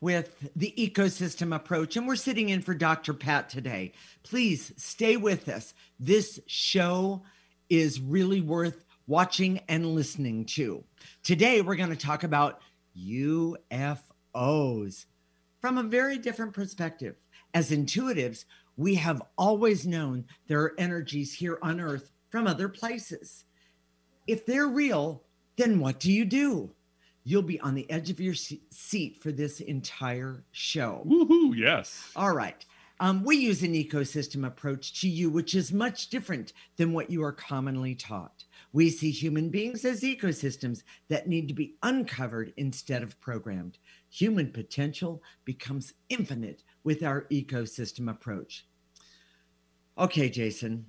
with the ecosystem approach, and we're sitting in for Dr. Pat today. Please stay with us. This show is really worth watching and listening to. Today, we're going to talk about UFOs from a very different perspective. As intuitives, we have always known there are energies here on Earth from other places. If they're real, then what do you do? You'll be on the edge of your seat for this entire show. Woohoo, yes. All right. Um, we use an ecosystem approach to you, which is much different than what you are commonly taught. We see human beings as ecosystems that need to be uncovered instead of programmed. Human potential becomes infinite with our ecosystem approach. Okay, Jason,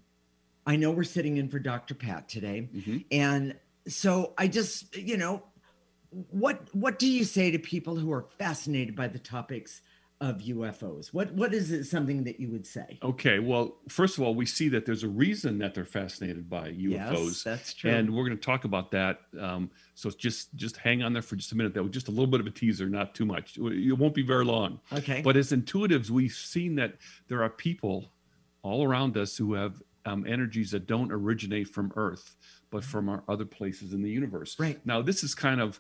I know we're sitting in for Dr. Pat today. Mm-hmm. And so I just, you know, what what do you say to people who are fascinated by the topics of UFOs? What what is it something that you would say? Okay, well, first of all, we see that there's a reason that they're fascinated by UFOs. Yes, that's true. And we're going to talk about that. Um, so just just hang on there for just a minute. That was just a little bit of a teaser, not too much. It won't be very long. Okay. But as intuitives, we've seen that there are people all around us who have um, energies that don't originate from Earth but from our other places in the universe. Right. Now, this is kind of,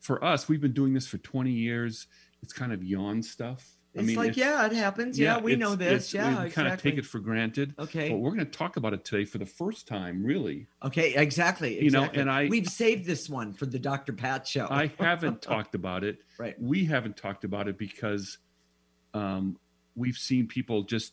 for us, we've been doing this for 20 years. It's kind of yawn stuff. It's I mean, like, it's, yeah, it happens. Yeah, yeah we know this. Yeah, we exactly. kind of take it for granted. Okay. But we're going to talk about it today for the first time, really. Okay, exactly. exactly. You know, and I we've saved this one for the Dr. Pat show. I haven't talked about it. Right. We haven't talked about it because um, we've seen people just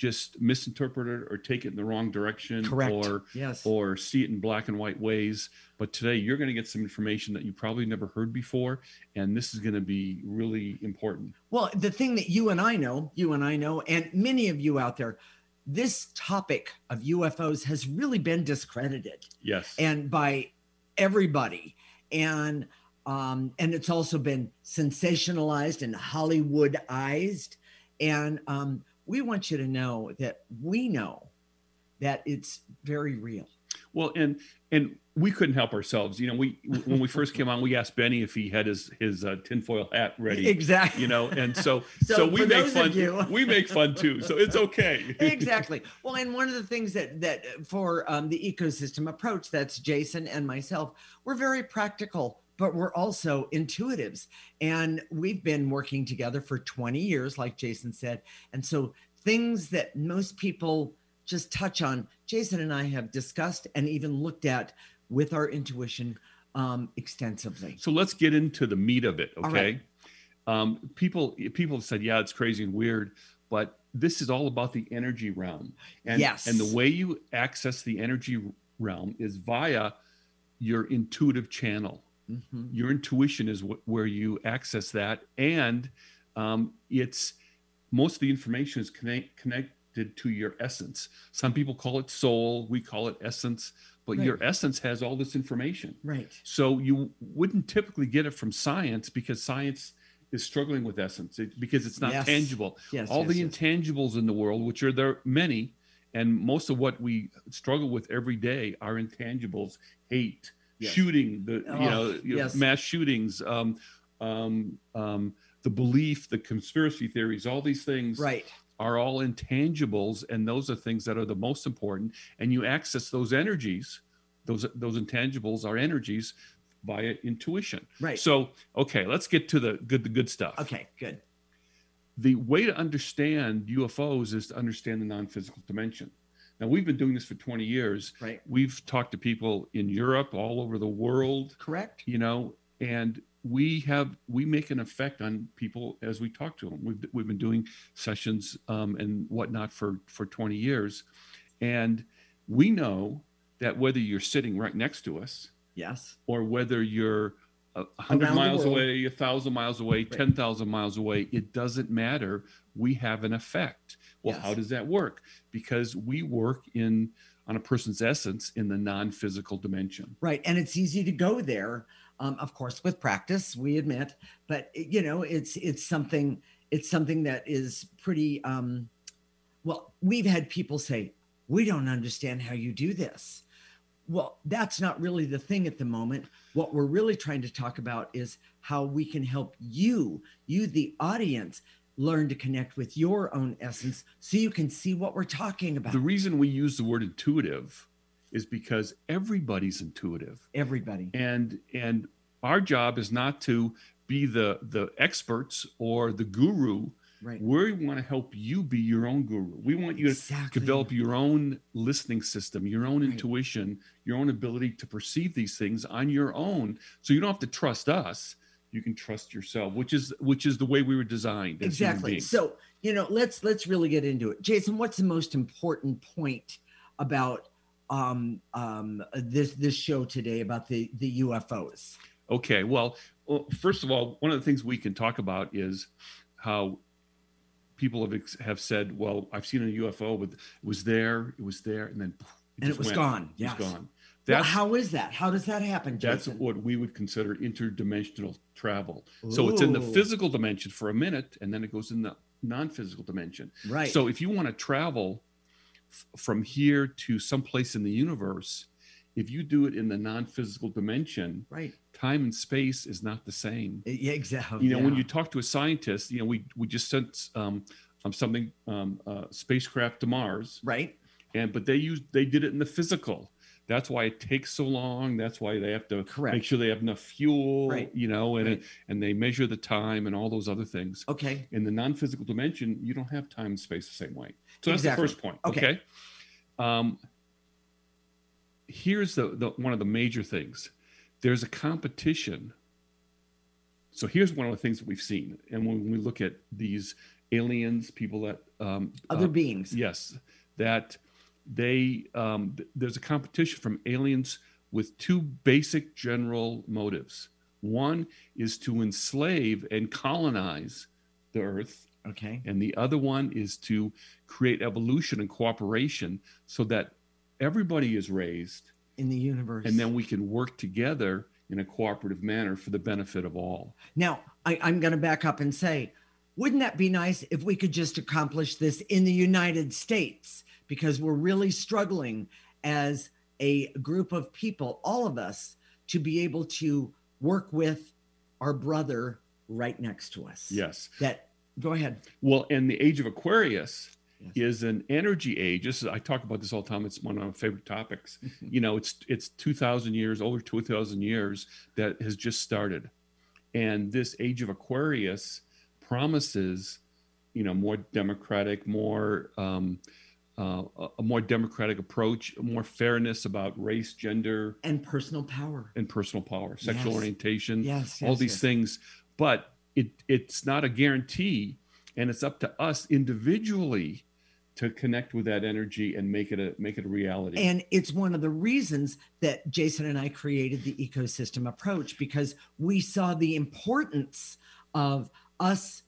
just misinterpret it or take it in the wrong direction Correct. or yes. or see it in black and white ways. But today you're going to get some information that you probably never heard before and this is going to be really important. Well the thing that you and i know you and i know and many of you out there this topic of ufos has really been discredited. Yes. And by everybody. And um, and it's also been sensationalized and hollywoodized. And um, we want you to know that we know that it's very real. Well, and and we couldn't help ourselves. You know, we when we first came on, we asked Benny if he had his his uh, tinfoil hat ready. Exactly. You know, and so so, so we make fun. You, we make fun too, so it's okay. exactly. Well, and one of the things that that for um, the ecosystem approach, that's Jason and myself, we're very practical but we're also intuitives. And we've been working together for 20 years, like Jason said. And so things that most people just touch on, Jason and I have discussed and even looked at with our intuition um, extensively. So let's get into the meat of it, okay? Right. Um, people people have said, yeah, it's crazy and weird, but this is all about the energy realm. And, yes. and the way you access the energy realm is via your intuitive channel. Mm-hmm. Your intuition is wh- where you access that, and um, it's most of the information is connect, connected to your essence. Some people call it soul, we call it essence, but right. your essence has all this information. Right. So you wouldn't typically get it from science because science is struggling with essence because it's not yes. tangible. Yes, all yes, the yes. intangibles in the world, which are there many, and most of what we struggle with every day are intangibles: hate, yes. shooting, the oh, you know, you yes. know mass shootings, um, um, um, the belief, the conspiracy theories, all these things, right. Are all intangibles, and those are things that are the most important. And you access those energies, those those intangibles are energies via intuition. Right. So, okay, let's get to the good the good stuff. Okay, good. The way to understand UFOs is to understand the non-physical dimension Now we've been doing this for 20 years. Right. We've talked to people in Europe, all over the world, Correct. you know, and we have we make an effect on people as we talk to them. We've we've been doing sessions um, and whatnot for for 20 years, and we know that whether you're sitting right next to us Yes. or whether you're a hundred miles away, a thousand miles away, Right. ten thousand miles away, it doesn't matter. We have an effect. Well, Yes. how does that work? Because we work in on a person's essence in the non-physical dimension. Right. And it's easy to go there, um, of course, with practice, we admit, but you know, it's it's something it's something that is pretty um well, we've had people say, we don't understand how you do this. Well, that's not really the thing at the moment. What we're really trying to talk about is how we can help you, you, the audience, learn to connect with your own essence so you can see what we're talking about. The reason we use the word intuitive is because everybody's intuitive. Everybody. and and our job is not to be the the experts or the guru Right. we want to help you be your own guru we want you to develop your own listening system your own Right. intuition your own ability to perceive these things on your own so you don't have to trust us you can trust yourself which is which is the way we were designed exactly. so you know let's let's really get into it. Jason what's the most important point about um um this this show today about the the ufos Okay, well, well, first of all, one of the things we can talk about is how people have have said, "Well, I've seen a UFO, but it was there, it was there, and then poof, and it was went. gone. It was yes gone." well, That's how is that? How does that happen that's what we would consider interdimensional travel. So it's in the physical dimension for a minute, and then it goes in the non-physical dimension. right. So if you want to travel f- from here to someplace in the universe, if you do it in the non-physical dimension, right. time and space is not the same. yeah exactly. You know when you talk to a scientist you know we we just sent um, um something um uh, spacecraft to mars. Right. And but they used they did it in the physical that's why it takes so long that's why they have to Correct. make sure they have enough fuel Right. you know and Right. it, and they measure the time and all those other things okay in the non-physical dimension you don't have time and space the same way so that's Exactly. the first point Okay. okay, um here's the, the one of the major things there's a competition so here's one of the things that we've seen and when we look at these aliens people that um other uh, beings yes that they um th- there's a competition from aliens with two basic general motives. One is to enslave and colonize the earth. Okay. And the other one is to create evolution and cooperation so that everybody is raised in the universe. and then we can work together in a cooperative manner for the benefit of all. Now, I, I'm going to back up and say, wouldn't that be nice if we could just accomplish this in the United States? Because we're really struggling as a group of people, all of us, to be able to work with our brother right next to us. yes That, go ahead. well and the age of aquarius Yes. is an energy age this is i talk about this all the time it's one of my favorite topics you know it's it's 2000 years over 2000 years that has just started and this age of aquarius promises you know more democratic more um, uh, a- more democratic approach more fairness about race gender And personal power. and personal power sexual Yes. orientation Yes. all yes, these yes. things but it it's not a guarantee and it's up to us individually to connect with that energy and make it a make it a reality And it's one of the reasons that Jason and I created the ecosystem approach because we saw the importance of us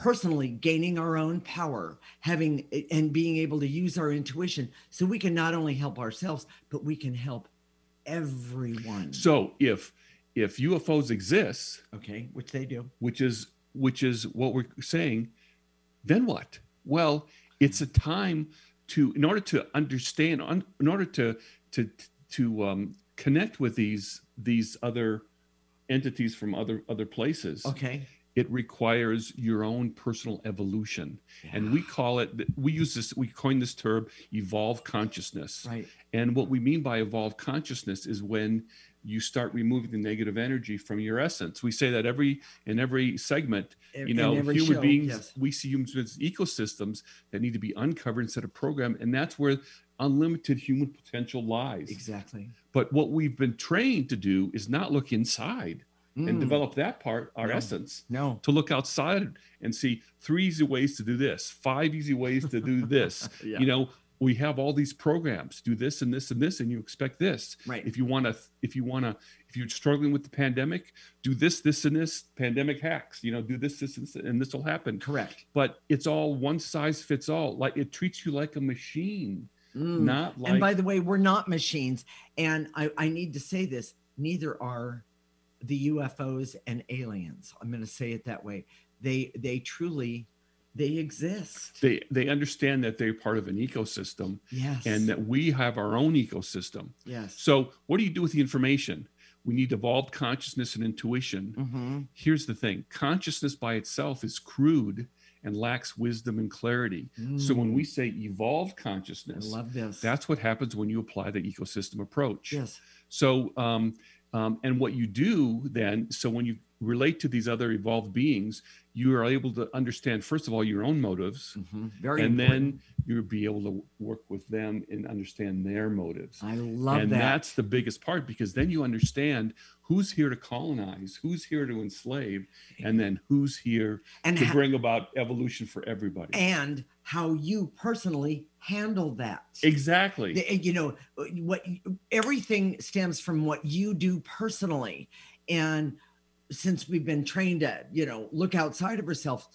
personally gaining our own power, having and being able to use our intuition so we can not only help ourselves, but we can help everyone. so if if ufos exist okay, which they do. which is which is what we're saying then what well it's a time to in order to understand un, in order to to to um, connect with these these other entities from other other places Okay. It requires your own personal evolution and we call it we use this we coined this term evolve consciousness right. and what we mean by evolve consciousness is when you start removing the negative energy from your essence. We say that every in every segment. You know, human show, beings. Yes. We see humans as ecosystems that need to be uncovered instead of programmed, and that's where unlimited human potential lies. Exactly. But what we've been trained to do is not look inside mm. and develop that part, our no. essence. No. To look outside and see three easy ways to do this, five easy ways to do this. yeah. You know, we have all these programs do this and this and this and you expect this right if you want to if you want to if you're struggling with the pandemic do this this and this pandemic hacks you know do this this, and this and this will happen correct but it's all one size fits all like it treats you like a machine mm. not like and by the way we're not machines and i i need to say this neither are the ufos and aliens i'm going to say it that way they they truly they exist. They they understand that they're part of an ecosystem. Yes. And that we have our own ecosystem. Yes. So what do you do with the information? We need evolved consciousness and intuition. Mm-hmm. Here's the thing: consciousness by itself is crude and lacks wisdom and clarity. Mm. So when we mm. say evolved consciousness, I love this. That's what happens when you apply the ecosystem approach. Yes. So um, um, and what you do then, so when you relate to these other evolved beings, you are able to understand, first of all, your own motives. Mm-hmm. Very and important. then you'll be able to work with them and understand their motives. I love and that. And that's the biggest part because then you understand who's here to colonize, who's here to enslave, and then who's here and to ha- bring about evolution for everybody. And how you personally handle that. Exactly. The, you know, what everything stems from what you do personally. And since we've been trained to, you know, look outside of ourselves,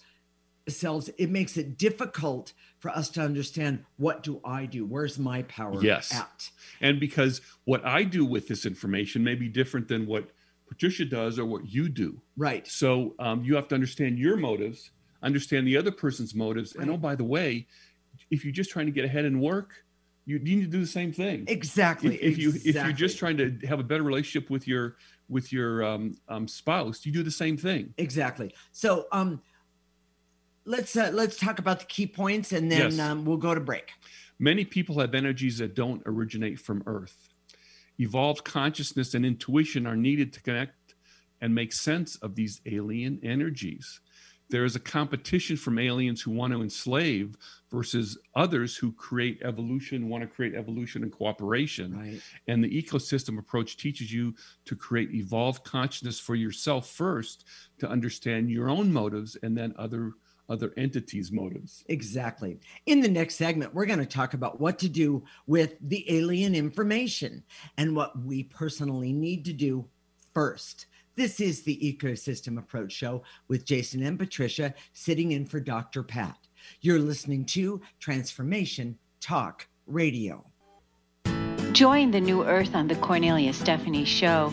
selves, it makes it difficult for us to understand what do I do? Where's my power yes. at? And because what I do with this information may be different than what Patricia does or what you do. Right. So um, you have to understand your motives, understand the other person's motives. Right. And oh, by the way, if you're just trying to get ahead and work, you, you need to do the same thing. Exactly. If, if you exactly. if you're just trying to have a better relationship with your with your um, um, spouse, you do the same thing. Exactly. So um, let's uh, let's talk about the key points, and then yes. um, we'll go to break. Many people have energies that don't originate from Earth. Evolved consciousness and intuition are needed to connect and make sense of these alien energies there is a competition from aliens who want to enslave versus others who create evolution want to create evolution and cooperation right. and the ecosystem approach teaches you to create evolved consciousness for yourself first to understand your own motives and then other other entities motives exactly in the next segment we're going to talk about what to do with the alien information and what we personally need to do first this is the Ecosystem Approach Show with Jason and Patricia sitting in for Dr. Pat. You're listening to Transformation Talk Radio. Join the new earth on the Cornelia Stephanie Show.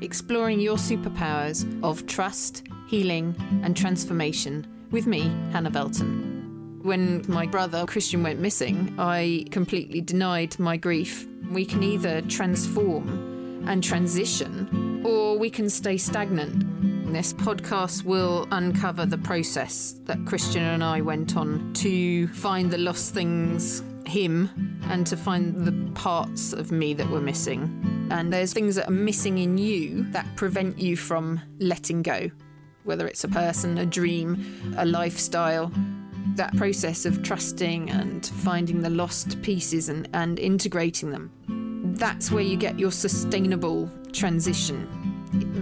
exploring your superpowers of trust, healing, and transformation with me, Hannah Belton. When my brother Christian went missing, I completely denied my grief. We can either transform and transition or we can stay stagnant. This podcast will uncover the process that Christian and I went on to find the lost things, him, and to find the parts of me that were missing. And there's things that are missing in you that prevent you from letting go, whether it's a person, a dream, a lifestyle. That process of trusting and finding the lost pieces and, and integrating them that's where you get your sustainable transition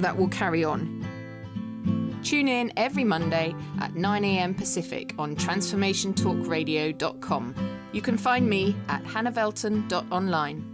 that will carry on. Tune in every Monday at 9am Pacific on transformationtalkradio.com. You can find me at hannahvelton.online.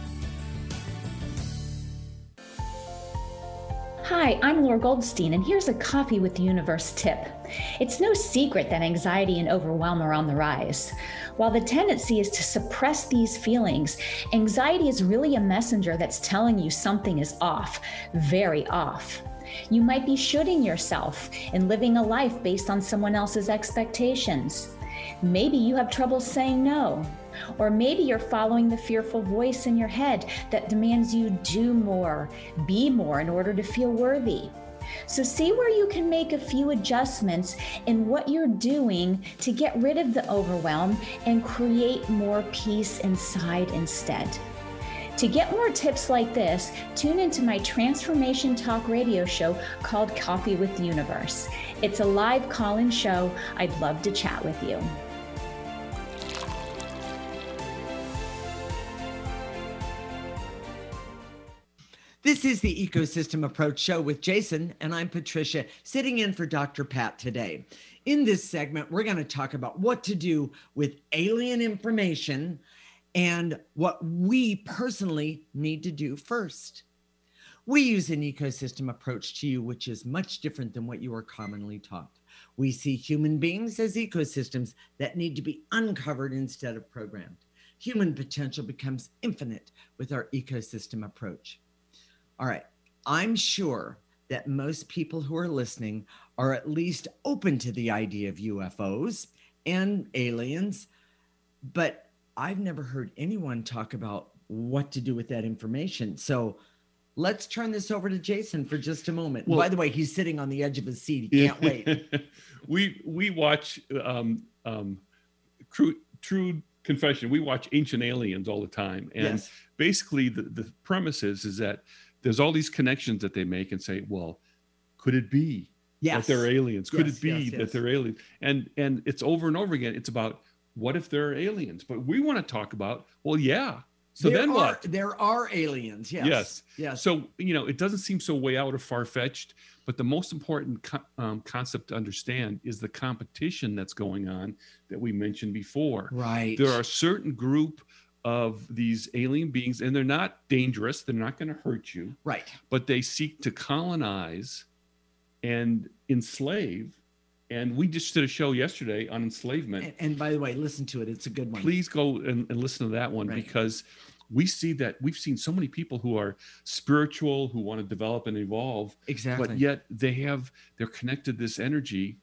Hi, I'm Laura Goldstein, and here's a Coffee with the Universe tip. It's no secret that anxiety and overwhelm are on the rise. While the tendency is to suppress these feelings, anxiety is really a messenger that's telling you something is off, very off. You might be shooting yourself and living a life based on someone else's expectations. Maybe you have trouble saying no. Or maybe you're following the fearful voice in your head that demands you do more, be more in order to feel worthy. So, see where you can make a few adjustments in what you're doing to get rid of the overwhelm and create more peace inside instead. To get more tips like this, tune into my Transformation Talk radio show called Coffee with the Universe. It's a live call in show. I'd love to chat with you. This is the Ecosystem Approach Show with Jason, and I'm Patricia, sitting in for Dr. Pat today. In this segment, we're going to talk about what to do with alien information and what we personally need to do first. We use an ecosystem approach to you, which is much different than what you are commonly taught. We see human beings as ecosystems that need to be uncovered instead of programmed. Human potential becomes infinite with our ecosystem approach. All right. I'm sure that most people who are listening are at least open to the idea of UFOs and aliens, but I've never heard anyone talk about what to do with that information. So let's turn this over to Jason for just a moment. Well, By the way, he's sitting on the edge of his seat. He can't wait. we we watch um, um, true true confession. We watch Ancient Aliens all the time, and yes. basically the the premise is is that there's all these connections that they make and say, well, could it be yes. that they're aliens? Could yes, it be yes, that they're aliens? And and it's over and over again. It's about what if they're aliens? But we want to talk about, well, yeah. So there then are, what? There are aliens. Yes. Yes. Yes. So you know, it doesn't seem so way out or far fetched. But the most important co- um, concept to understand is the competition that's going on that we mentioned before. Right. There are a certain group of these alien beings and they're not dangerous they're not going to hurt you. Right. But they seek to colonize and enslave and we just did a show yesterday on enslavement. And, and by the way listen to it it's a good one. Please go and, and listen to that one right. because we see that we've seen so many people who are spiritual who want to develop and evolve exactly. but yet they have they're connected this energy.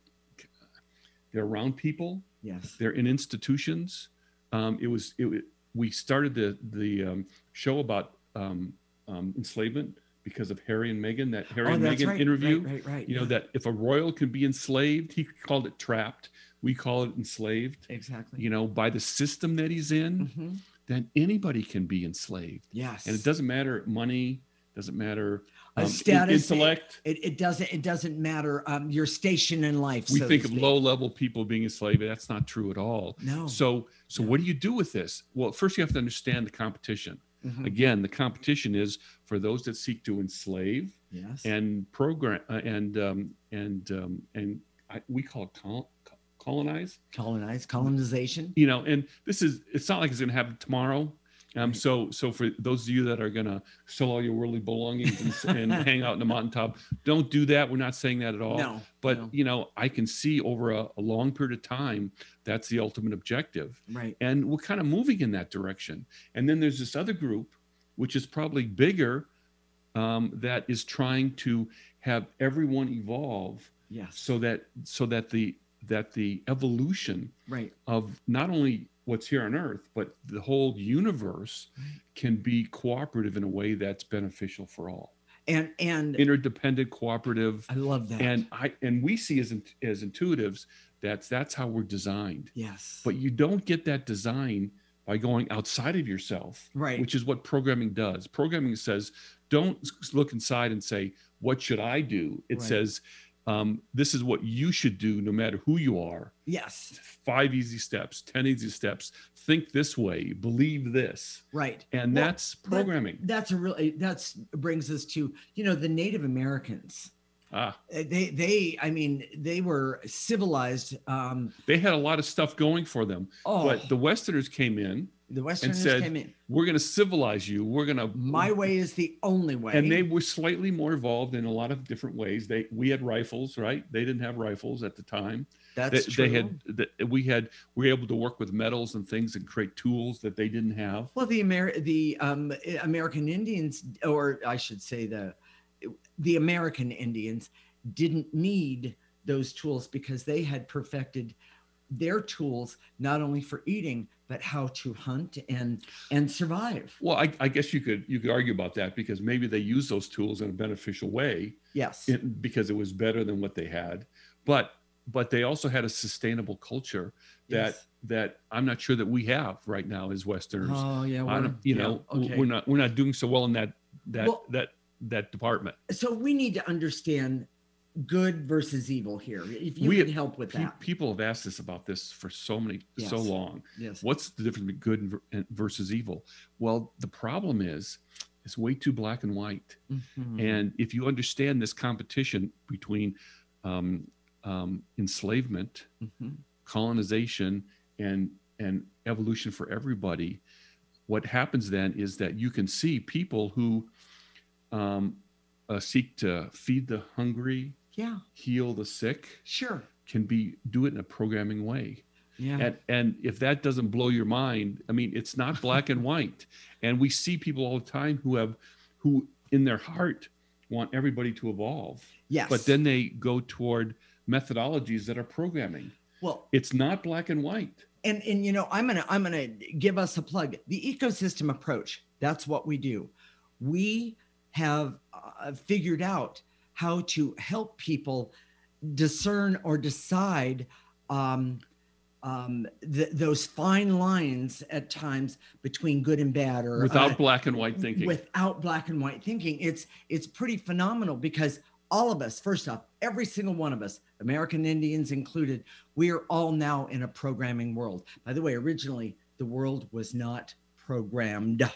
They're around people. Yes. They're in institutions. Um, it was it, we started the the um, show about um, um, enslavement because of Harry and Meghan, that Harry oh, and Meghan right, interview. Right, right, right. You know, that if a royal could be enslaved, he called it trapped. We call it enslaved. Exactly. You know, by the system that he's in, mm-hmm. then anybody can be enslaved. Yes. And it doesn't matter money, doesn't matter um, status intellect. it, it, doesn't it doesn't matter um, your station in life we so think of low level people being enslaved. That's not true at all. No. So so no. what do you do with this? Well first you have to understand the competition. Mm-hmm. again the competition is for those that seek to enslave yes. and program uh, and um, and um, and I, we call it col- colonize? Colonize colonization? You know and this is it's not like it's going to happen tomorrow um, so, so for those of you that are gonna sell all your worldly belongings and, and hang out in the mountaintop, don't do that. We're not saying that at all. No, but no. you know, I can see over a, a, long period of time that's the ultimate objective. Right. And we're kind of moving in that direction. And then there's this other group, which is probably bigger, um, that is trying to have everyone evolve. Yes. So that so that the that the evolution right. of not only what's here on earth but the whole universe can be cooperative in a way that's beneficial for all. And and interdependent cooperative. I love that. And i and we see as as intuitives that's that's how we're designed. Yes. But you don't get that design by going outside of yourself right. which is what programming does. Programming says don't look inside and say what should i do? It right. says um, this is what you should do no matter who you are. Yes. Five easy steps, 10 easy steps. Think this way, believe this. Right. And Well, that's that- programming. that's a really that's brings us to you know the Native Americans. ah, Uh, They they I mean they were civilized. Um, they had a lot of stuff going for them. oh, But the Westerners came in, the Westerners said, came in. we're going to civilize you. We're going to My way is the only way. and they were slightly more evolved in a lot of different ways. They we had rifles, right? They didn't have rifles at the time. that's they, true. they had that we had we were able to work with metals and things and create tools that they didn't have. Well, the Amer- the um, American Indians, or I should say the the American Indians, didn't need those tools because they had perfected their tools not only for eating but how to hunt and and survive. Well, I, I guess you could you could argue about that because maybe they used those tools in a beneficial way Yes. it, because it was better than what they had. But but they also had a sustainable culture that Yes. that I'm not sure that we have right now as Westerners. Oh yeah. We're- you yeah, know, okay. we're not we're not doing so well in that that Well- that that department. so we need to understand good versus evil here. If you We- can help with Pe- that. people have asked us about this for so many so long. Yes. What's the difference between good and versus evil? Well, the problem is it's way too black and white. Mhm. And if you understand this competition between um, um, enslavement, Mhm. colonization, and and evolution for everybody, what happens then is that you can see people who um, uh, seek to feed the hungry, Yeah. heal the sick, Sure. can be do it in a programming way. Yeah. And and if that doesn't blow your mind, I mean, it's not black and white. And we see people all the time who have who in their heart want everybody to evolve. yes. But then they go toward methodologies that are programming. well, It's not black and white. and and you know i'm gonna i'm gonna give us a plug the ecosystem approach that's what we do we have uh, figured out how to help people discern or decide um, um, th- those fine lines at times between good and bad or Without uh, black and white thinking. without black and white thinking. It's it's pretty phenomenal because all of us first off every single one of us american indians included we are all now in a programming world. By the way originally the world was not programmed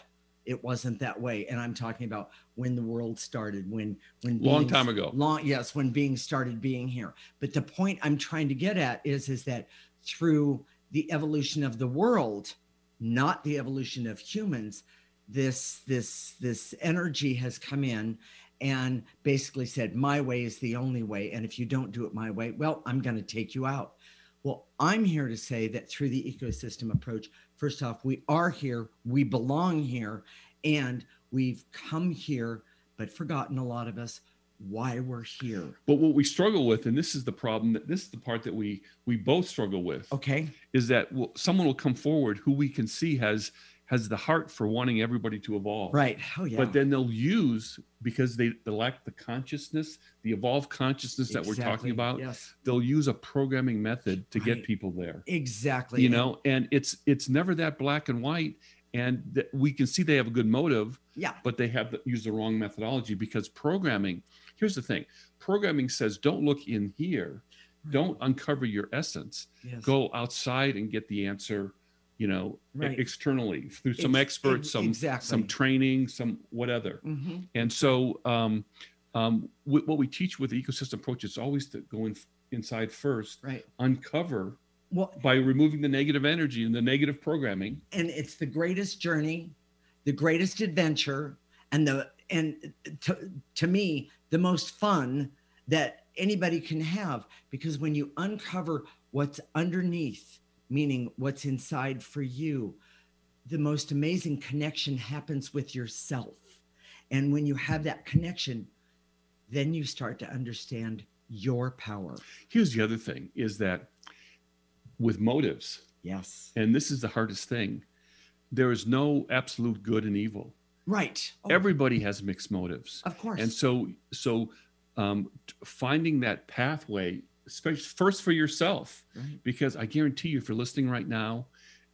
it wasn't that way. And i'm talking about when the world started when when Long beings- time ago. long yes when beings started being here. But the point i'm trying to get at is is that through the evolution of the world not the evolution of humans this this this energy has come in and basically said my way is the only way. And if you don't do it my way well i'm going to take you out. Well i'm here to say that through the ecosystem approach first off we are here we belong here and we've come here but forgotten a lot of us why we're here. But what we struggle with, and this is the problem that this is the part that we we both struggle with, okay. is that well, someone will come forward who we can see has has the heart for wanting everybody to evolve. right oh yeah But then they'll use because they, they lack the consciousness, the evolved consciousness that we're talking about. yes They'll use a programming method to get people there. exactly You know, and it's it's never that black and white. And th- we can see they have a good motive, yeah but they have the, use the wrong methodology because programming. Here's the thing: programming says don't look in here, don't uncover your essence. yes. Go outside and get the answer. You know, Right. externally through some Ex- experts, some exactly. some training, some whatever. Mhm. And so, um, um, wh- what we teach with the ecosystem approach is always to go in, inside first, right uncover well by removing the negative energy and the negative programming. and it's the greatest journey the greatest adventure and the and to, to me the most fun that anybody can have because when you uncover what's underneath meaning what's inside for you. The most amazing connection happens with yourself. And when you have that connection then you start to understand your power. Here's the other thing: is that with motives, yes. and this is the hardest thing, there is no absolute good and evil. right. Oh, Everybody has mixed motives. of course. And so so um, finding that pathway first for yourself Right. because i guarantee you if you're listening right now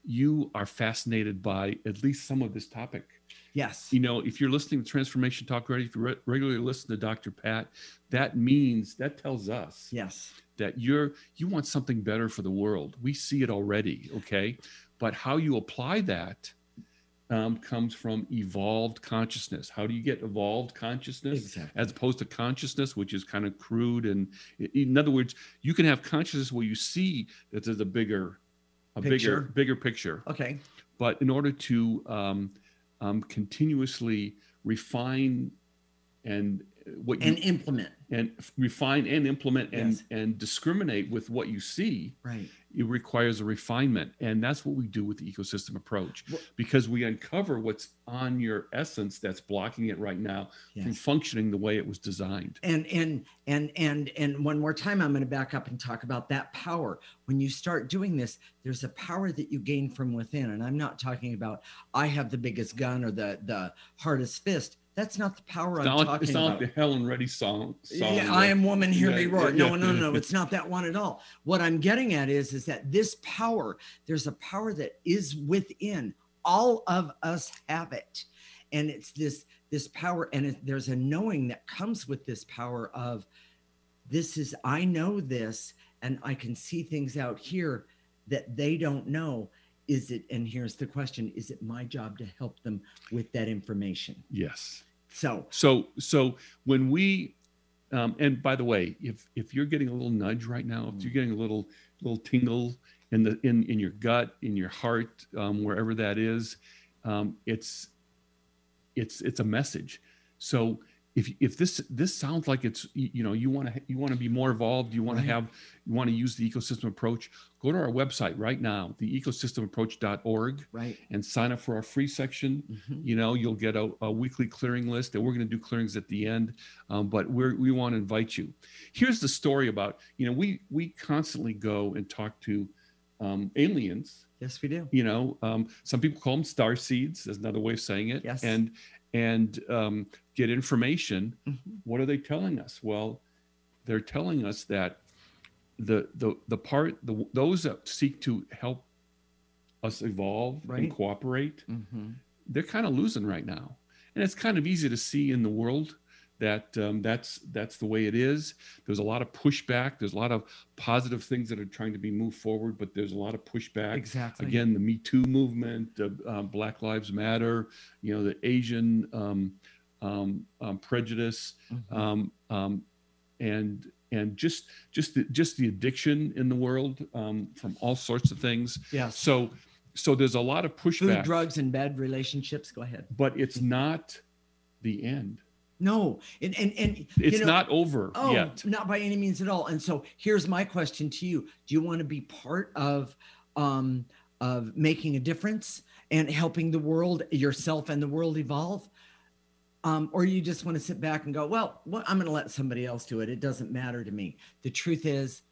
you are fascinated by at least some of this topic Yes. You know, if you're listening to Transformation Talk already, if you re- regularly listen to Dr. Pat, that means that tells us Yes. that you're you want something better for the world. We see it already, okay? But how you apply that um, comes from evolved consciousness. How do you get evolved consciousness Exactly. as opposed to consciousness, which is kind of crude? And in other words, you can have consciousness where you see that there's a bigger, a Picture. bigger, bigger picture. Okay. But in order to um, um, continuously refine and what you And implement. and refine and implement and Yes. and discriminate with what you see Right. It requires a refinement. And that's what we do with the ecosystem approach because we uncover what's on your essence that's blocking it right now from functioning the way it was designed. And and and and and one more time i'm going to back up and talk about that power. When you start doing this there's a power that you gain from within. And i'm not talking about i have the biggest gun or the the hardest fist that's not the power it's i'm not, talking it's not about like the helen reddy song, song yeah, I am woman, hear Yeah, me roar. yeah, No, no, no, no. It's not that one at all. What I'm getting at is, is that this power, there's a power that is within. All of us have it. And it's this, this power, and it, there's a knowing that comes with this power of this is, I know this, and I can see things out here that they don't know. Is it, and here's the question, is it my job to help them with that information? yes. So. So so when we um, and by the way if if you're getting a little nudge right now if you're getting a little little tingle in the in in your gut in your heart um, wherever that is um, it's it's it's a message. So if if this this sounds like it's you know you want to you want to be more involved you want Right. to have you want to use the ecosystem approach go to our website right now the ecosystemapproach.org right. and sign up for our free section Mhm. you know you'll get a, a weekly clearing list and we're going to do clearings at the end um, but we're, we want to invite you here's the story about you know we we constantly go and talk to um, aliens Yes, we do. you know um, some people call them star seeds that's another way of saying it Yes. and and um, get information Mhm. what are they telling us well they're telling us that the the the part the those that seek to help us evolve Right. and cooperate Mm-hmm. they're kind of losing right now and it's kind of easy to see in the world that um, that's that's the way it is there's a lot of pushback there's a lot of positive things that are trying to be moved forward but there's a lot of pushback Exactly. again the me too movement uh, uh, black lives matter you know the asian um, um, um, prejudice Mhm. um, um, and and just just the, just the addiction in the world um, from all sorts of things Yeah. so so there's a lot of Food, pushback drugs, and bad relationships. Go ahead. but it's not the end. No, and and and It's you know, not over Oh, yet. not by any means at all. And so here's my question to you: Do you want to be part of um, of making a difference and helping the world, yourself, and the world evolve? Um, or you just want to sit back and go, well, what, I'm going to let somebody else do it. It doesn't matter to me. The truth is,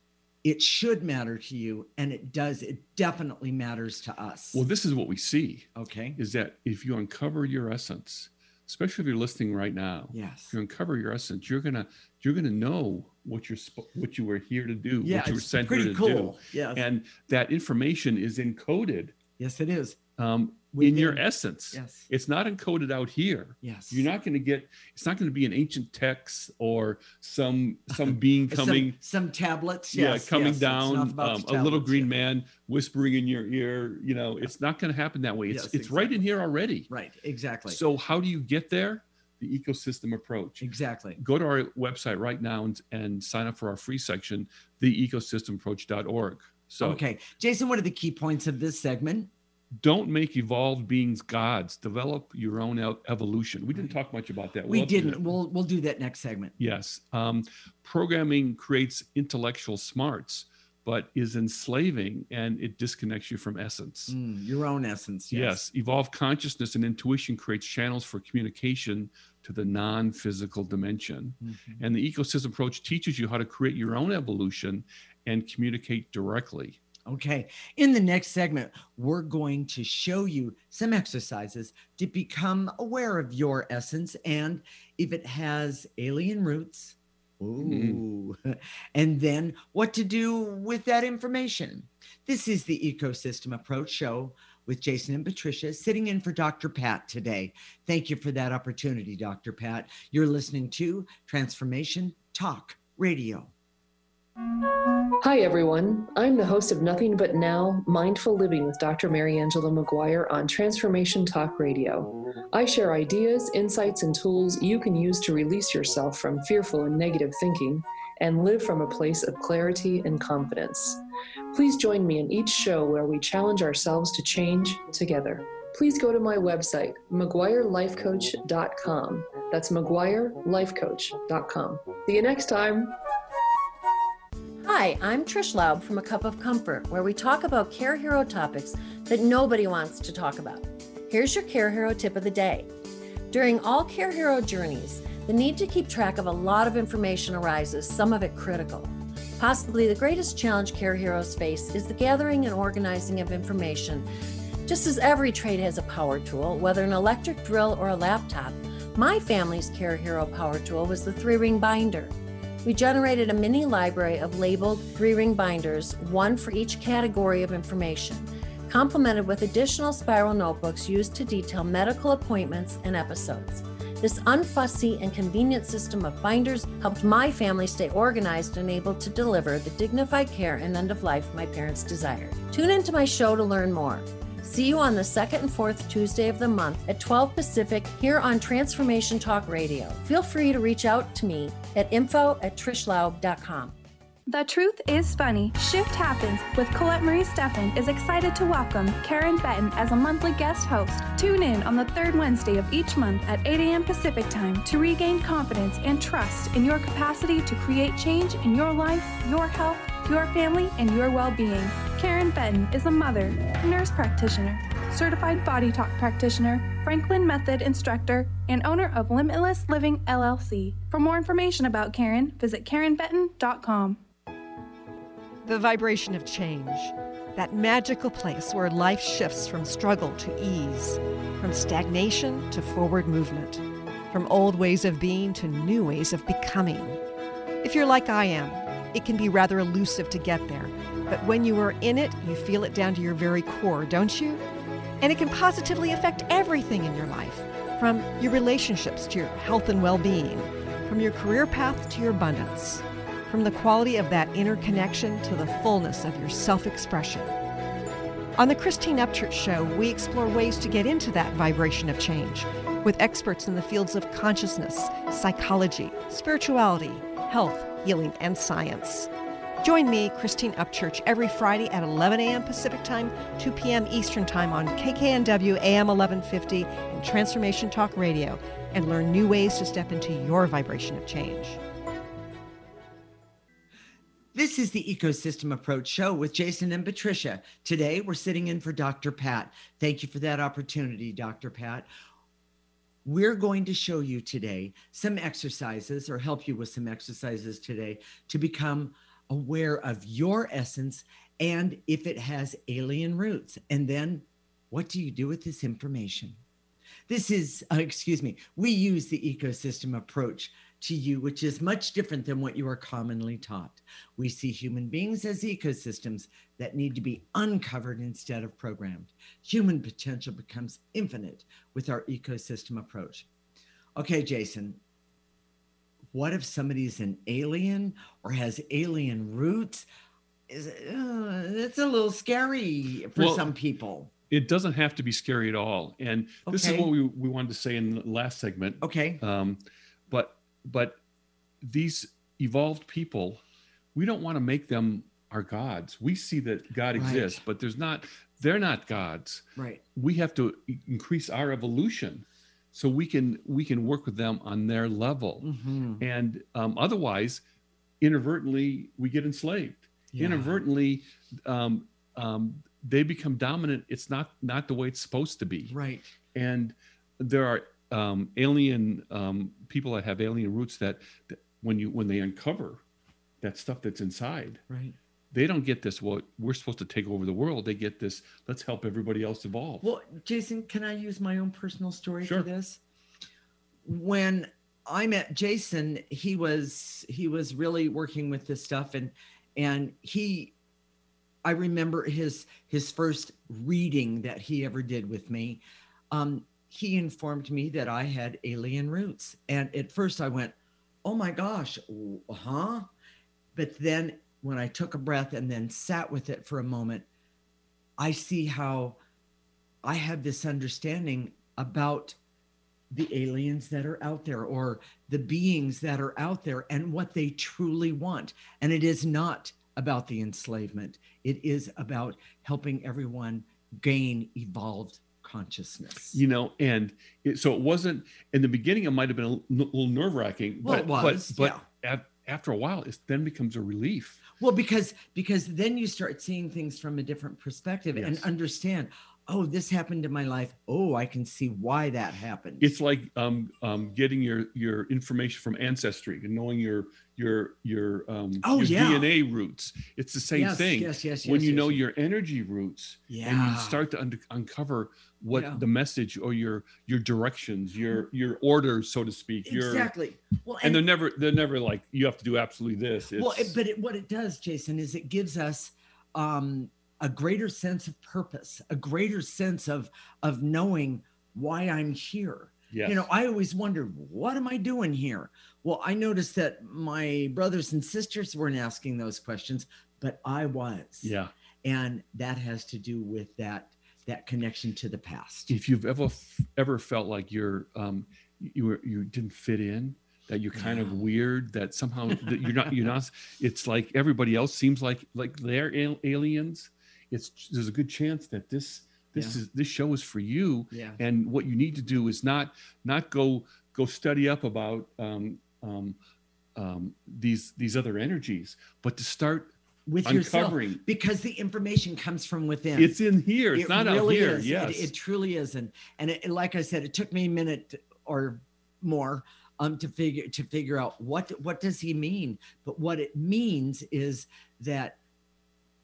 it should matter to you, and it does. It definitely matters to us. Well, this is what we see okay. is that if you uncover your essence, especially if you're listening right now, Yes. if you uncover your essence, you're gonna you're gonna know what you're what you were here to do, Yeah, what you were sent here pretty to cool. do, Yes. and that information is encoded yes, it is. um, in your essence. Yes. It's not encoded out here. Yes. You're not going to get. It's not going to be an ancient text or some some being coming. some, tablets. yeah, yes, coming yes, down, um, the a little green yeah. man whispering in your ear. You know, it's not going to happen that way. It's Yes, it's right in here already. Right. Exactly. So how do you get there? The ecosystem approach. exactly. Go to our website right now and, and sign up for our free section, theecosystemapproach.org. So okay, Jason. What are the key points of this segment? Don't make evolved beings gods. Develop your own evolution. We didn't talk much about that. We We'll have to do didn't. We'll we'll do that next segment. Yes. Um, programming creates intellectual smarts, but is enslaving and it disconnects you from essence. Mm, your own essence. Yes. Evolved consciousness and intuition creates channels for communication to the non physical dimension. Mhm. And the ecosystem approach teaches you how to create your own evolution and communicate directly. Okay. In the next segment, we're going to show you some exercises to become aware of your essence and if it has alien roots. Mm-hmm. Ooh. And then what to do with that information. This is the Ecosystem Approach Show with Jason and Patricia, sitting in for Dr. Pat today. Thank you for that opportunity, Dr. Pat. You're listening to Transformation Talk Radio. Hi, everyone. I'm the host of Nothing But Now Mindful Living with Dr. Mary Angela McGuire on Transformation Talk Radio. I share ideas, insights, and tools you can use to release yourself from fearful and negative thinking and live from a place of clarity and confidence. Please join me in each show where we challenge ourselves to change together. Please go to my website, McGuireLifeCoach.com. That's McGuireLifeCoach.com. See you next time. Hi, I'm Trish Laub from A Cup of Comfort, where we talk about Care Hero topics that nobody wants to talk about. Here's your Care Hero tip of the day. During all Care Hero journeys, the need to keep track of a lot of information arises, some of it critical. Possibly the greatest challenge care heroes face is the gathering and organizing of information. Just as every trade has a power tool, whether an electric drill or a laptop, my family's care hero power tool was the three ring binder. We generated a mini library of labeled three ring binders, one for each category of information, complemented with additional spiral notebooks used to detail medical appointments and episodes. This unfussy and convenient system of binders helped my family stay organized and able to deliver the dignified care and end of life my parents desired. Tune into my show to learn more. See you on the second and fourth Tuesday of the month at 12 Pacific here on Transformation Talk Radio. Feel free to reach out to me at info at trishlaub.com. The Truth is Funny Shift Happens with Colette Marie Steffen is excited to welcome Karen Benton as a monthly guest host. Tune in on the third Wednesday of each month at 8 a.m. Pacific Time to regain confidence and trust in your capacity to create change in your life, your health, your family, and your well being. Karen Benton is a mother, nurse practitioner, certified body talk practitioner, Franklin Method instructor, and owner of Limitless Living LLC. For more information about Karen, visit KarenBenton.com. The vibration of change, that magical place where life shifts from struggle to ease, from stagnation to forward movement, from old ways of being to new ways of becoming. If you're like I am, it can be rather elusive to get there, but when you are in it, you feel it down to your very core, don't you? And it can positively affect everything in your life, from your relationships to your health and well being, from your career path to your abundance from the quality of that inner connection to the fullness of your self expression. On the Christine Upchurch Show, we explore ways to get into that vibration of change with experts in the fields of consciousness, psychology, spirituality, health, healing, and science. Join me, Christine Upchurch, every Friday at 11 a.m. Pacific Time, 2 p.m. Eastern Time on KKNW AM 1150 and Transformation Talk Radio, and learn new ways to step into your vibration of change. This is the Ecosystem Approach Show with Jason and Patricia. Today, we're sitting in for Dr. Pat. Thank you for that opportunity, Dr. Pat. We're going to show you today some exercises or help you with some exercises today to become aware of your essence and if it has alien roots. And then, what do you do with this information? This is, uh, excuse me, we use the ecosystem approach to you, which is much different than what you are commonly taught. We see human beings as ecosystems that need to be uncovered instead of programmed. Human potential becomes infinite with our ecosystem approach. Okay, Jason, what if somebody's an alien or has alien roots? Is it, uh, that's a little scary for well, some people. It doesn't have to be scary at all. And okay. this is what we, we wanted to say in the last segment. Okay. Um, but but these evolved people, we don't want to make them our gods. We see that God right. exists, but there's not, they're not gods. Right. We have to increase our evolution so we can we can work with them on their level. Mm-hmm. And um, otherwise, inadvertently, we get enslaved. Yeah. Inadvertently, um, um, they become dominant. It's not not the way it's supposed to be. Right. And there are um, alien um, people that have alien roots that, that, when you when they uncover that stuff that's inside right they don't get this well we're supposed to take over the world they get this let's help everybody else evolve well jason can i use my own personal story sure. for this when i met jason he was he was really working with this stuff and and he I remember his his first reading that he ever did with me. Um, he informed me that I had alien roots, and at first I went, "Oh my gosh, huh?" But then when I took a breath and then sat with it for a moment, I see how I have this understanding about the aliens that are out there or the beings that are out there and what they truly want. And it is not about the enslavement, it is about helping everyone gain evolved consciousness. You know, and it, so it wasn't in the beginning, it might have been a little nerve wracking, well, but, but, but yeah. at, after a while, it then becomes a relief. Well, because because then you start seeing things from a different perspective Yes. and understand, oh, this happened in my life. Oh, I can see why that happened. It's like um, um, getting your your information from ancestry and knowing your your your um, Oh, your yeah. DNA roots. It's the same Yes, thing. yes, yes, yes. When yes, you yes, know your energy roots, and Yeah. you start to un- uncover what Yeah. the message or your your directions, your your orders, so to speak. Your, exactly. Well, And, they're never they're never like you have to do absolutely this. It's, well, it, but it, what it does, Jason, is it gives us um, a greater sense of purpose, a greater sense of of knowing why I'm here. Yes. You know, I always wondered, what am I doing here? Well, I noticed that my brothers and sisters weren't asking those questions, but I was. yeah. And that has to do with that that connection to the past. if you've ever ever felt like you're um you were you didn't fit in that you're kind of weird that somehow that you're not you're not it's like everybody else seems like like they're aliens it's there's a good chance that this this Yeah. is this show is for you Yeah. and what you need to do is not not go go study up about um um um these these other energies but to start With yourself. uncovering Because the information comes from within. it's in here it's It not out really here is. It- It, truly is. And and it, like I said, it took me a minute or more um to figure to figure out what what does he mean. But what it means is that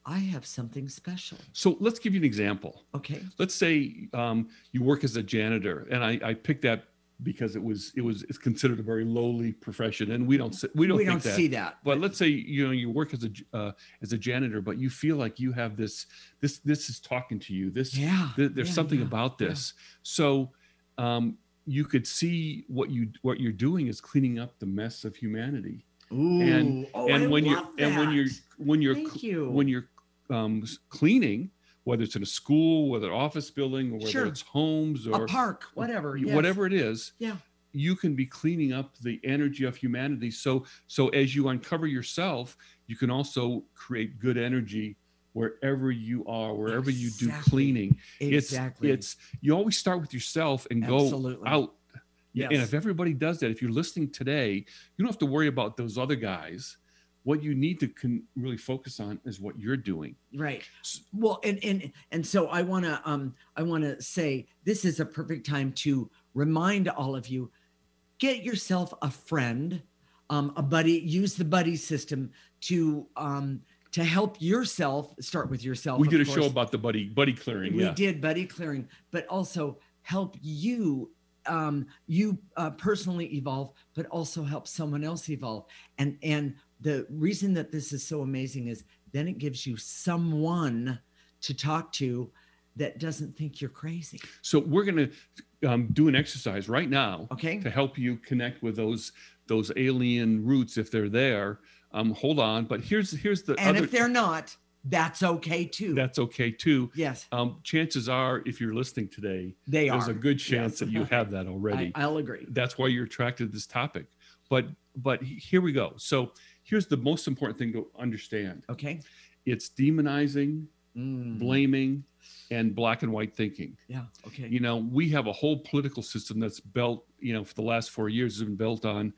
I have something special. so let's give you an example Okay. let's say um, you work as a janitor and I, I picked that because it was it was it's considered a very lowly profession and we don't we don't we don't that. see that. but let's say you know you work as a uh, as a janitor but you feel like you have this this this is talking to you this Yeah. th- there's yeah, something yeah, about yeah. this so um, you could see what you what you're doing is cleaning up the mess of humanity Ooh. and oh, and I when you're love and when you're when you're you. when you're um, cleaning whether it's in a school whether office building or whether Sure. it's homes or a park, whatever. yes. whatever it is Yeah. you can be cleaning up the energy of humanity so so as you uncover yourself you can also create good energy wherever you are wherever you do cleaning Exactly. it's it's you always start with yourself and go out. out and if everybody does that if you're listening today you don't have to worry about those other guys what you need to con- really focus on is what you're doing. Right. Well and and and so i want to um i want to say this is a perfect time to remind all of you get yourself a friend um a buddy use the buddy system to um to help yourself start with yourself we did a show about the buddy buddy clearing we yeah. did buddy clearing but also help you um you uh, personally evolve but also help someone else evolve. And and the reason that this is so amazing is then it gives you someone to talk to that doesn't think you're crazy So we're going to um, do an exercise right now Okay. to help you connect with those those alien roots if they're there. Um, hold on, but here's here's the and other. if they're not that's okay too that's okay too. yes Um, chances are, if you're listening today, they there's are a good chance Yes. that you have that already. I, i'll agree That's why you're attracted to this topic. But but here we go. So here's the most important thing to understand. okay. It's demonizing, Mm, blaming, and black and white thinking. yeah okay. You know we have a whole political system that's built you know for the last four years has been built on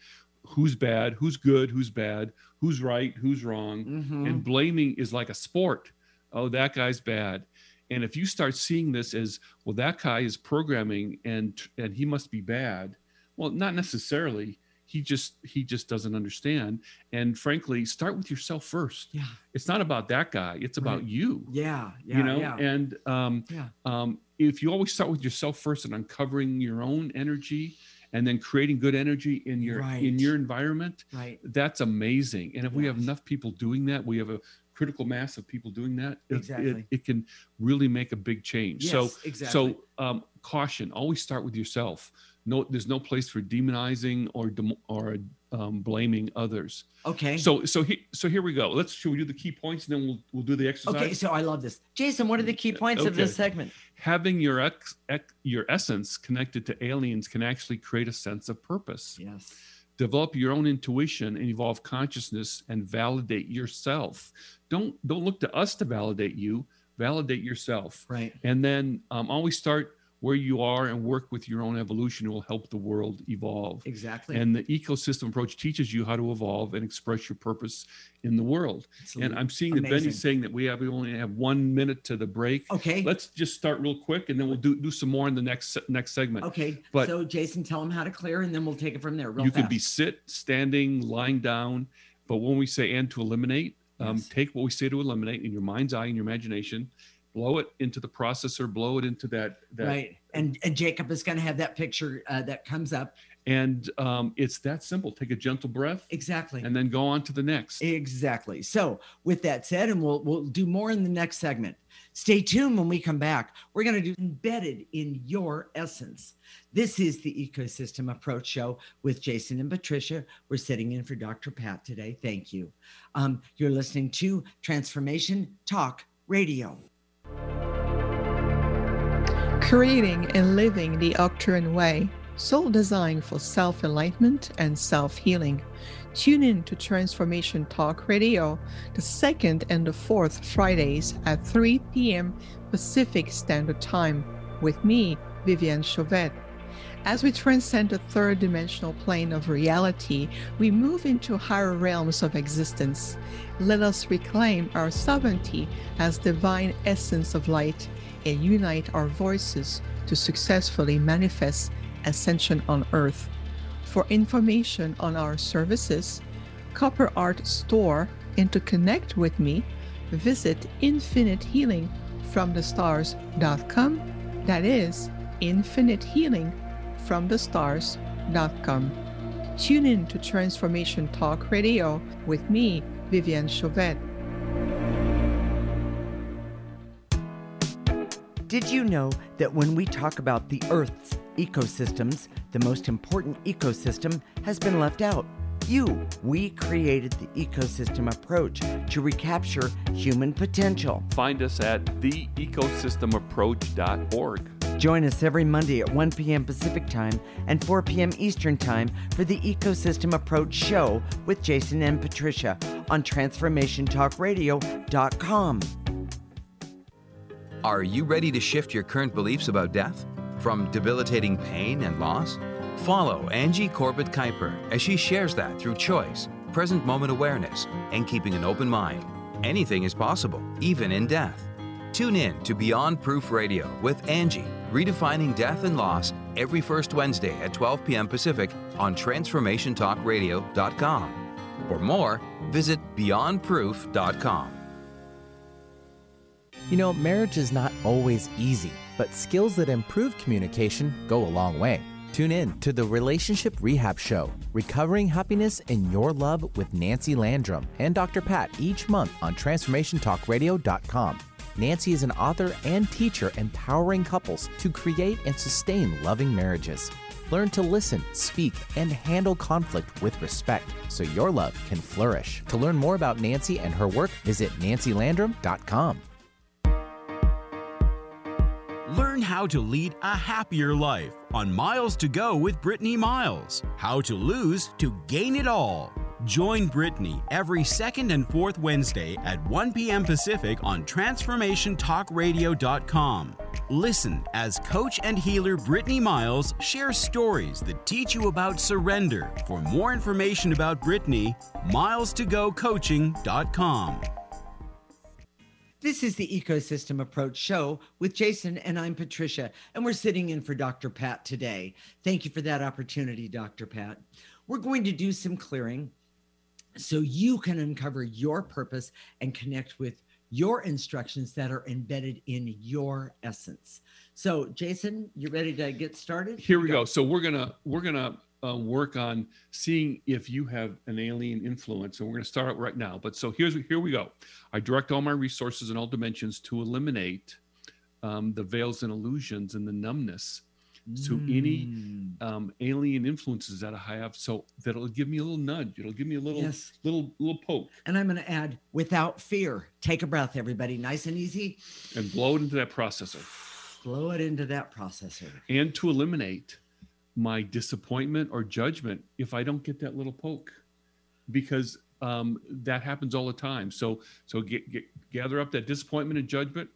who's bad who's good who's bad who's right who's wrong. Mhm. and blaming is like a sport. Oh that guy's bad. And if you start seeing this as well that guy is programming and and he must be bad well not necessarily he just he just doesn't understand and frankly start with yourself first yeah it's not about that guy it's about Right. you yeah yeah you know yeah. and um, Yeah. um, if you always start with yourself first and uncovering your own energy and then creating good energy in your in your environment right that's amazing and if we have enough people doing that we have a critical mass of people doing that, it- Exactly. it, it can really make a big change. so, exactly. so um, caution. Always start with yourself. No, there's no place for demonizing or dem- or um, blaming others. Okay. So, so he, so here we go. Let's should we do the key points and then we'll we'll do the exercise. Okay, so I love this. Jason, what are the key points of this segment? having your ex, ex, your essence connected to aliens can actually create a sense of purpose. Yes. Develop your own intuition and evolve consciousness and validate yourself. Don't don't look to us to validate you. Validate yourself. Right. And then um, always start where you are and work with your own evolution. It will help the world evolve. Exactly. And the ecosystem approach teaches you how to evolve and express your purpose in the world. Absolutely. And I'm seeing that Benny's saying that we have we only have one minute to the break. Okay. Let's just start real quick, and then we'll do do some more in the next next segment. Okay. But so Jason, tell them how to clear, and then we'll take it from there. Real you fast. could be sit, standing, lying down. But when we say and to eliminate, um, Yes. take what we say to eliminate in your mind's eye, in your imagination, blow it into the processor, blow it into that that right. And and Jacob is going to have that picture uh, that comes up. and um, it's that simple. Take a gentle breath Exactly. and then go on to the next. Exactly. So, with that said, and we'll we'll do more in the next segment. Stay tuned when we come back. We're going to do embedded in your essence. This is the Ecosystem Approach Show with Jason and Patricia. We're sitting in for Dr. Pat today. Thank you. Um, you're listening to Transformation Talk Radio. Creating and living the Arcturian way, soul design for self enlightenment and self healing. Tune in to Transformation Talk Radio the second and the fourth Fridays at 3 p.m. Pacific Standard Time with me, Vivienne Chauvet. As we transcend the third dimensional plane of reality, we move into higher realms of existence. Let us reclaim our sovereignty as divine essence of light and unite our voices to successfully manifest ascension on earth. For information on our services, Copper Art Store, and to connect with me, visit infinitehealingfromthestars.com. That is infinitehealingfromthestars.com. Tune in to Transformation Talk Radio with me, Vivian Chauvet. Did you know that when we talk about the Earth's ecosystems, the most important ecosystem has been left out? You. We created the ecosystem approach to recapture human potential. Find us at theecosystemapproach.org. Join us every Monday at 1 p.m. Pacific Time and 4 p.m. Eastern Time for the Ecosystem Approach Show with Jason and Patricia on TransformationTalkRadio.com. Are you ready to shift your current beliefs about death? From debilitating pain and loss? Follow Angie Corbett Kuiper as she shares that through choice, present moment awareness, and keeping an open mind. Anything is possible, even in death. Tune in to Beyond Proof Radio with Angie, redefining death and loss every first Wednesday at 12 p.m. Pacific on TransformationTalkRadio.com. For more, visit BeyondProof.com. You know, marriage is not always easy, but skills that improve communication go a long way. Tune in to the Relationship Rehab Show, Recovering Happiness in Your Love with Nancy Landrum and Dr. Pat each month on TransformationTalkRadio.com. Nancy is an author and teacher empowering couples to create and sustain loving marriages. Learn to listen, speak, and handle conflict with respect so your love can flourish. To learn more about Nancy and her work, visit nancylandrum.com. Learn how to lead a happier life on Miles to Go with Brittany Miles. How to lose to gain it all. Join Brittany every second and fourth Wednesday at 1 p.m. Pacific on TransformationTalkRadio.com. Listen as coach and healer Brittany Miles shares stories that teach you about surrender. For more information about Brittany, miles2gocoaching.com. This is the Ecosystem Approach Show with Jason, and I'm Patricia, and we're sitting in for Dr. Pat today. Thank you for that opportunity, Dr. Pat. We're going to do some clearing so you can uncover your purpose and connect with your instructions that are embedded in your essence. So, Jason, you ready to get started? Here we go. So we're gonna we're gonna uh, work on seeing if you have an alien influence, and we're to start right now. But so here's here we go. I direct all my resources in all dimensions to eliminate um, the veils and illusions and the numbness to any Mm. um, alien influences that I have. So that'll give me a little nudge. It'll give me a little Yes. little little poke And I'm going to add without fear. Take a breath, everybody. Nice and easy. and blow it into that processor. Blow it into that processor. and to eliminate my disappointment or judgment if I don't get that little poke, because um, that happens all the time. So so get, get gather up that disappointment and judgment.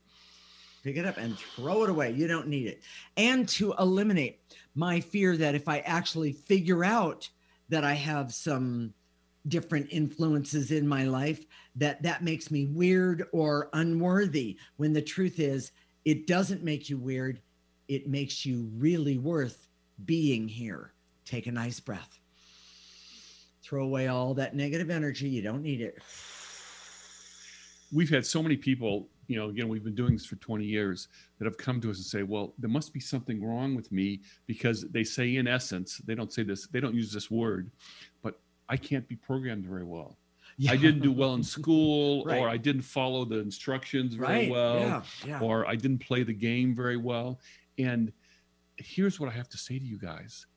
Pick it up and throw it away. You don't need it. And to eliminate my fear that if I actually figure out that I have some different influences in my life that that makes me weird or unworthy. When the truth is it doesn't make you weird. It makes you really worth being here. Take a nice breath. Throw away all that negative energy. You don't need it. We've had so many people, you know, again, we've been doing this for 20 years that have come to us and say, well, there must be something wrong with me because they say, in essence, they don't say this, they don't use this word, but I can't be programmed very well. Yeah. I didn't do well in school, Right. or I didn't follow the instructions very Right, well, yeah, yeah. or I didn't play the game very well. And here's what I have to say to you guys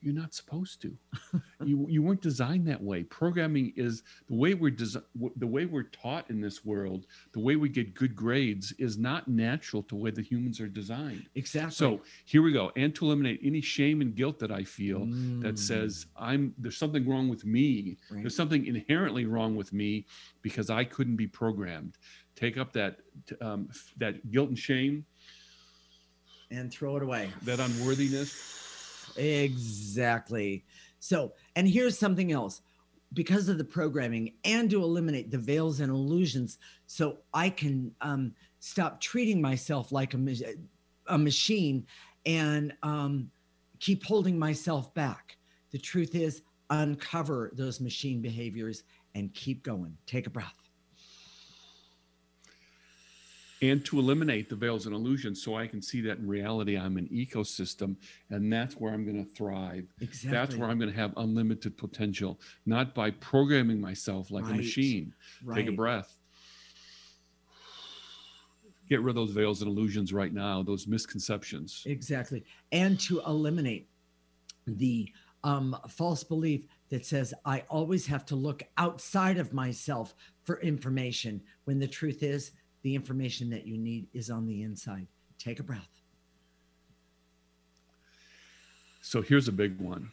you're not supposed to. You you weren't designed that way. Programming is the way we're desi- the way we're taught in this world the way we get good grades is not natural to the way the humans are designed. Exactly. so here we go. And to eliminate any shame and guilt that i feel that Mm. says i'm there's something wrong with me. Right. there's something inherently wrong with me because i couldn't be programmed. Take up that um, that guilt and shame. And throw it away. That unworthiness Exactly. So, and here's something else because of the programming and to eliminate the veils and illusions, so I can um, stop treating myself like a, a machine and um, keep holding myself back. The truth is, uncover those machine behaviors and keep going. Take a breath. And to eliminate the veils and illusions so I can see that in reality I'm an ecosystem and that's where I'm going to thrive. Exactly. That's where I'm going to have unlimited potential, not by programming myself like a machine. Right. machine. Take a breath. Get rid of those veils and illusions right now, those misconceptions. Exactly. And to eliminate the um, false belief that says I always have to look outside of myself for information when the truth is the information that you need is on the inside. Take a breath. So here's a big one.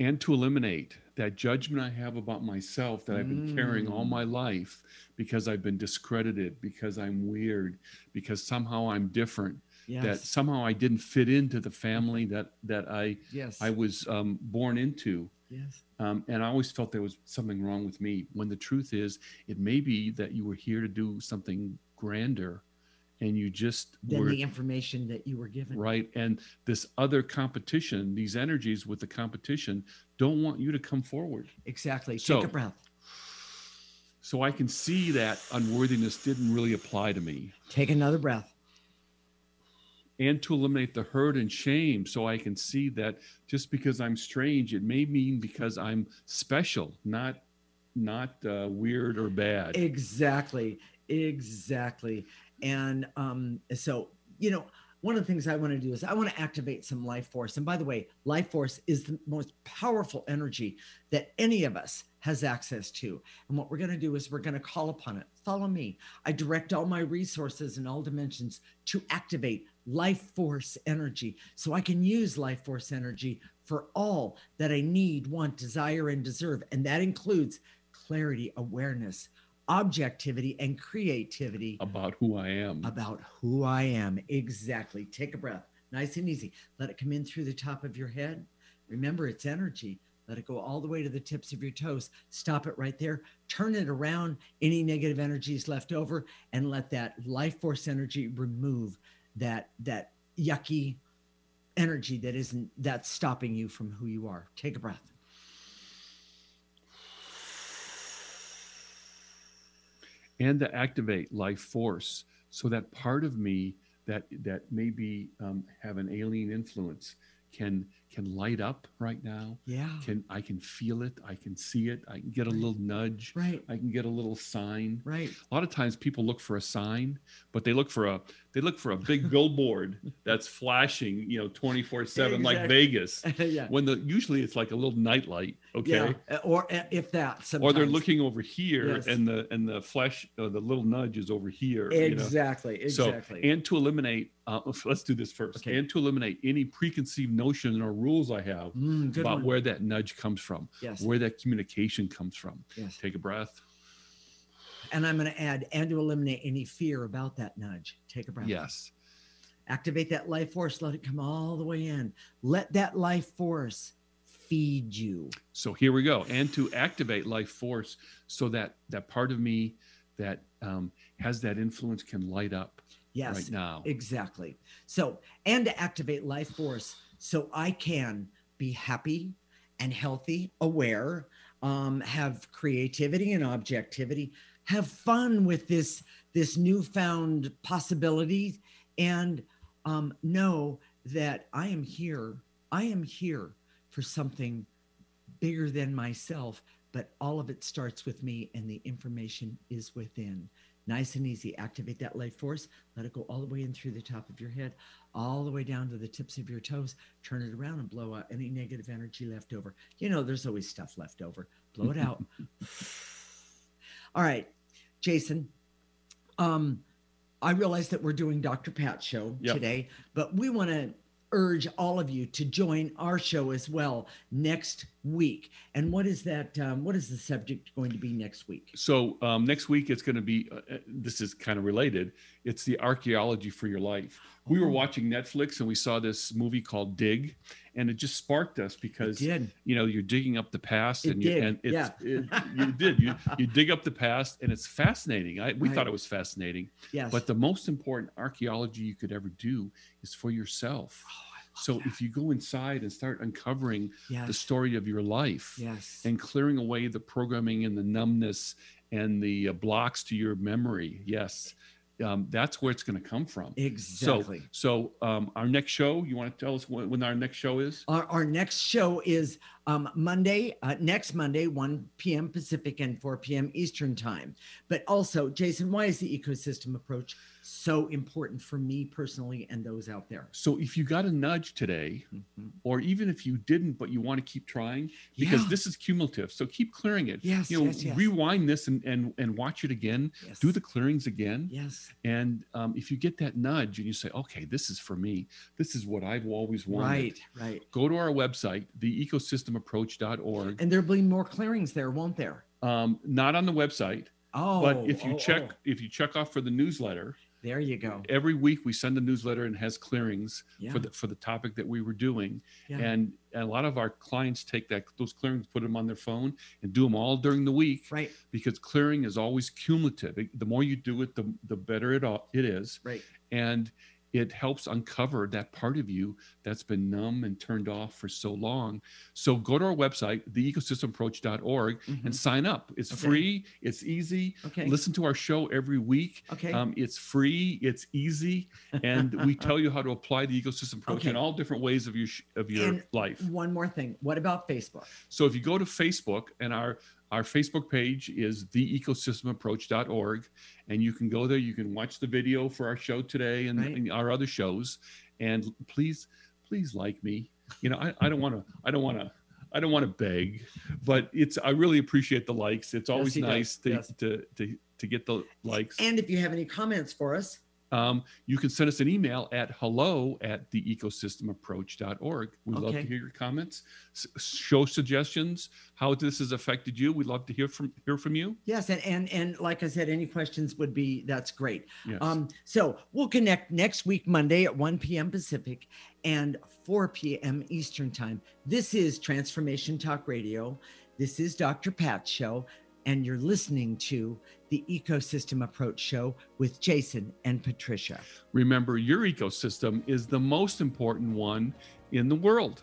And to eliminate that judgment I have about myself that I've been carrying all Mm. my life because I've been discredited, because I'm weird, because somehow I'm different, that somehow I didn't fit into the family that that I Yes. I was um, born into. Yes. Um, and I always felt there was something wrong with me. When the truth is, it may be that you were here to do something grander, and you just Then were the information that you were given. right and this other competition these energies with the competition don't want you to come forward Exactly. Take a breath. so i can see that unworthiness didn't really apply to me Take another breath. and to eliminate the hurt and shame so i can see that just because i'm strange it may mean because i'm special not not uh, weird or bad Exactly. Exactly. And um, so, you know, one of the things I want to do is I want to activate some life force. And by the way, life force is the most powerful energy that any of us has access to. And what we're going to do is we're going to call upon it. Follow me. I direct all my resources in all dimensions to activate life force energy so I can use life force energy for all that I need, want, desire, and deserve. And that includes clarity, awareness, objectivity, and creativity about who i am about who I am. Exactly. Take a breath. Nice and easy. Let it come in through the top of your head. Remember, it's energy. Let it go all the way to the tips of your toes. Stop it right there. Turn it around. Any negative energies left over, and let that life force energy remove that that yucky energy that isn't that's stopping you from who you are. Take a breath. And to activate life force so that part of me that that maybe um, have an alien influence can can light up right now. Yeah. Can I can feel it, I can see it, I can get a little nudge, Right. I can get a little sign. Right. A lot of times people look for a sign, but they look for a they look for a big billboard that's flashing, you know, 24/7 like Vegas. Yeah. When the usually it's like a little nightlight, okay? Yeah. Or uh, if that. Or they're looking over here Yes. and the and the flash uh, the little nudge is over here. you know? Exactly. Exactly. So, and to eliminate, uh, let's do this first. Okay. And to eliminate any preconceived notion or rules I have Mm, about one. where that nudge comes from, Yes. where that communication comes from. Yes. Take a breath. And I'm going to add, and to eliminate any fear about that nudge. Take a breath. Yes. Activate that life force. Let it come all the way in. Let that life force feed you. So here we go. And to activate life force so that that part of me that um, has that influence can light up Yes. right now. Exactly. So, and to activate life force so I can be happy and healthy, aware, um, have creativity and objectivity, have fun with this this newfound possibility, and um, know that I am here. I am here for something bigger than myself, but all of it starts with me, and the information is within. Nice and easy. Activate that life force. Let it go all the way in through the top of your head, all the way down to the tips of your toes. Turn it around and blow out any negative energy left over. You know, there's always stuff left over. Blow it out. all right, Jason. Um, I realize that we're doing Dr. Pat's show Yep. today, but we want to urge all of you to join our show as well next week. And what is that? Um, what is the subject going to be next week? So um, next week it's going to be. Uh, uh, this is kind of related. It's the archaeology for your life. We were Oh. watching Netflix and we saw this movie called Dig, and it just sparked us because you know you're digging up the past It and you did, and it's, yeah. it, you did you you dig up the past and it's fascinating. I, we Right. thought it was fascinating. Yes. But the most important archaeology you could ever do is for yourself. So if you go inside and start uncovering the Oh, story of your life Yes. and clearing away the programming and the numbness and the uh, blocks to your memory, yes, um, that's where it's going to come from. Exactly. So, so um, our next show, you want to tell us when, when our next show is? Our, our next show is um, Monday, uh, next Monday, 1 p.m. Pacific and 4 p.m. Eastern Time. But also, Jason, why is the ecosystem approach so important for me personally and those out there? So if you got a nudge today, or even if you didn't, but you want to keep trying, because Yeah. this is cumulative. So keep clearing it. Yes, You know, yes, yes. rewind this and, and and watch it again. Yes. Do the clearings again. Yes. And um, if you get that nudge and you say, okay, this is for me. This is what I've always wanted. Right, right. Go to our website, theecosystemapproach.org. And there'll be more clearings there, won't there? Um, not on the website. Oh, but if you oh, check oh. if you check off for the newsletter, There you go. every week we send a newsletter and has clearings Yeah. for the for the topic that we were doing Yeah. and, and a lot of our clients take that those clearings put them on their phone and do them all during the week right because clearing is always cumulative the more you do it the, the better it all, it is Right. and it helps uncover that part of you that's been numb and turned off for so long. So go to our website, theecosystemapproach.org, and sign up. It's Mm-hmm. Okay. free, it's easy. Okay. Listen to our show every week. Okay. Um, it's free, it's easy, and we tell you how to apply the ecosystem approach Okay. in all different ways of your of your And life. One more thing. What about Facebook? So if you go to Facebook and our our Facebook page is theecosystemapproach.org and you can go there you can watch the video for our show today and, Right. and our other shows and please please like me. You know, I, don't want to I don't want to I don't want to beg, but it's I really appreciate the likes. It's always does. nice to, Yes. to to to get the likes. And if you have any comments for us, Um, you can send us an email at hello at theecosystemapproach.org. We'd love to hear your comments, s- show suggestions, how this has affected you. We'd love to hear from hear from you. Yes, and and and like I said, any questions would be that's great. Yes. Um, so we'll connect next week Monday at 1 p.m. Pacific and 4 p.m. Eastern time. This is Transformation Talk Radio. This is Dr. Pat's show, and you're listening to the Ecosystem Approach Show with Jason and Patricia. Remember, your ecosystem is the most important one in the world.